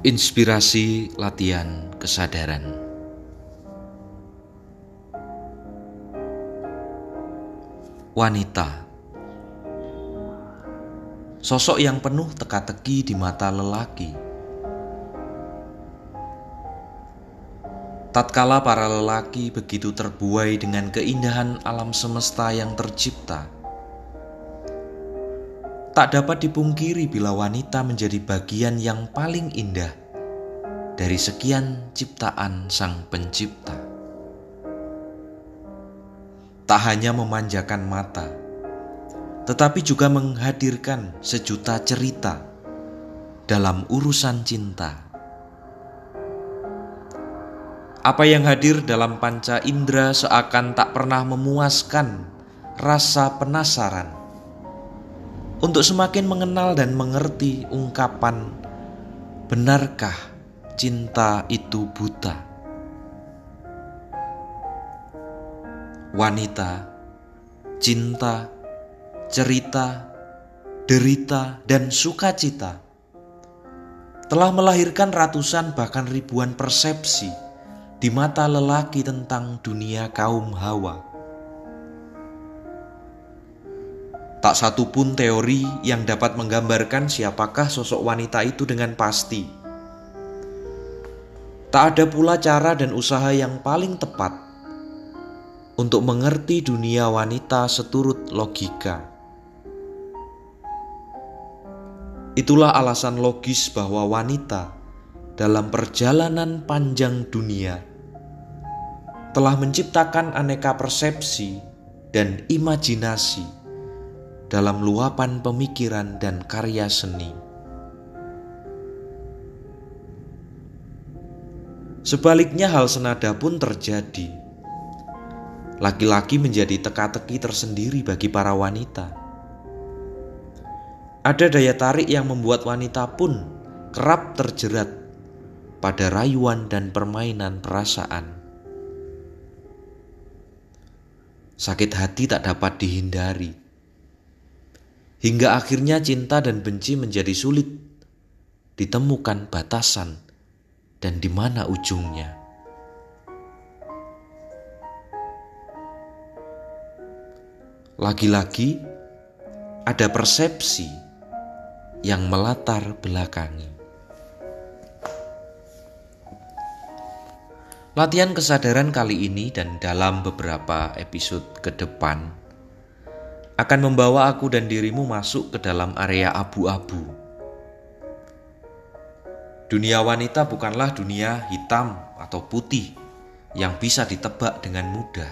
Inspirasi latihan kesadaran. Wanita Sosok yang penuh teka-teki di mata lelaki. Tatkala para lelaki begitu terbuai dengan keindahan alam semesta yang tercipta, Tak dapat dipungkiri bila wanita menjadi bagian yang paling indah dari sekian ciptaan Sang Pencipta. Tak hanya memanjakan mata, tetapi juga menghadirkan sejuta cerita dalam urusan cinta. Apa yang hadir dalam panca indera seakan tak pernah memuaskan rasa penasaran untuk semakin mengenal dan mengerti ungkapan benarkah cinta itu buta. Wanita, cinta, cerita, derita, dan sukacita telah melahirkan ratusan bahkan ribuan persepsi di mata lelaki tentang dunia kaum Hawa. Tak satu pun teori yang dapat menggambarkan siapakah sosok wanita itu dengan pasti. Tak ada pula cara dan usaha yang paling tepat untuk mengerti dunia wanita seturut logika. Itulah alasan logis bahwa wanita dalam perjalanan panjang dunia telah menciptakan aneka persepsi dan imajinasi dalam luapan pemikiran dan karya seni. Sebaliknya, hal senada pun terjadi. Laki-laki menjadi teka-teki tersendiri bagi para wanita. Ada daya tarik yang membuat wanita pun kerap terjerat pada rayuan dan permainan perasaan. Sakit hati tak dapat dihindari hingga akhirnya cinta dan benci menjadi sulit ditemukan batasan dan di mana ujungnya. Lagi-lagi ada persepsi yang melatar belakangi. Latihan kesadaran kali ini dan dalam beberapa episode ke depan akan membawa aku dan dirimu masuk ke dalam area abu-abu. Dunia wanita bukanlah dunia hitam atau putih yang bisa ditebak dengan mudah.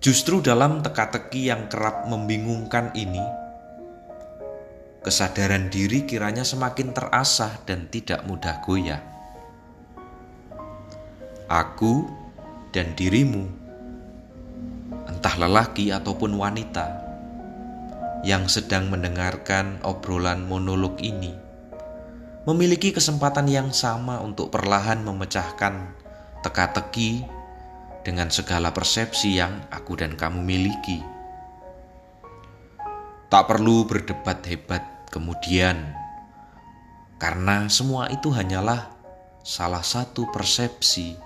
Justru dalam teka-teki yang kerap membingungkan ini, kesadaran diri kiranya semakin terasah dan tidak mudah goyah. Aku dan dirimu entah lelaki ataupun wanita yang sedang mendengarkan obrolan monolog ini memiliki kesempatan yang sama untuk perlahan memecahkan teka-teki dengan segala persepsi yang aku dan kamu miliki. Tak perlu berdebat hebat kemudian, karena semua itu hanyalah salah satu persepsi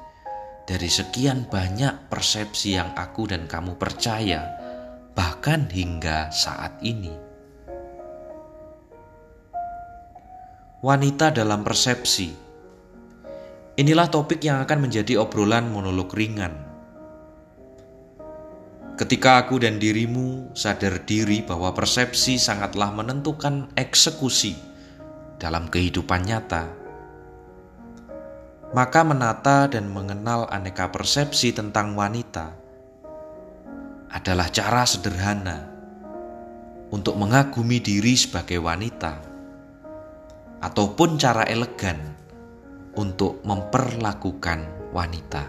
dari sekian banyak persepsi yang aku dan kamu percaya, bahkan hingga saat ini. Wanita dalam persepsi. Inilah topik yang akan menjadi obrolan monolog ringan. Ketika aku dan dirimu sadar diri bahwa persepsi sangatlah menentukan eksekusi dalam kehidupan nyata, maka menata dan mengenal aneka persepsi tentang wanita adalah cara sederhana untuk mengagumi diri sebagai wanita, ataupun cara elegan untuk memperlakukan wanita.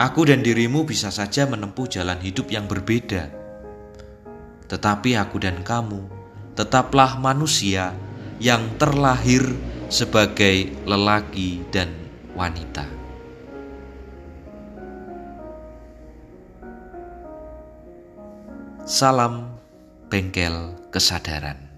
Aku dan dirimu bisa saja menempuh jalan hidup yang berbeda, tetapi aku dan kamu tetaplah manusia yang terlahir sebagai lelaki dan wanita. Salam bengkel kesadaran.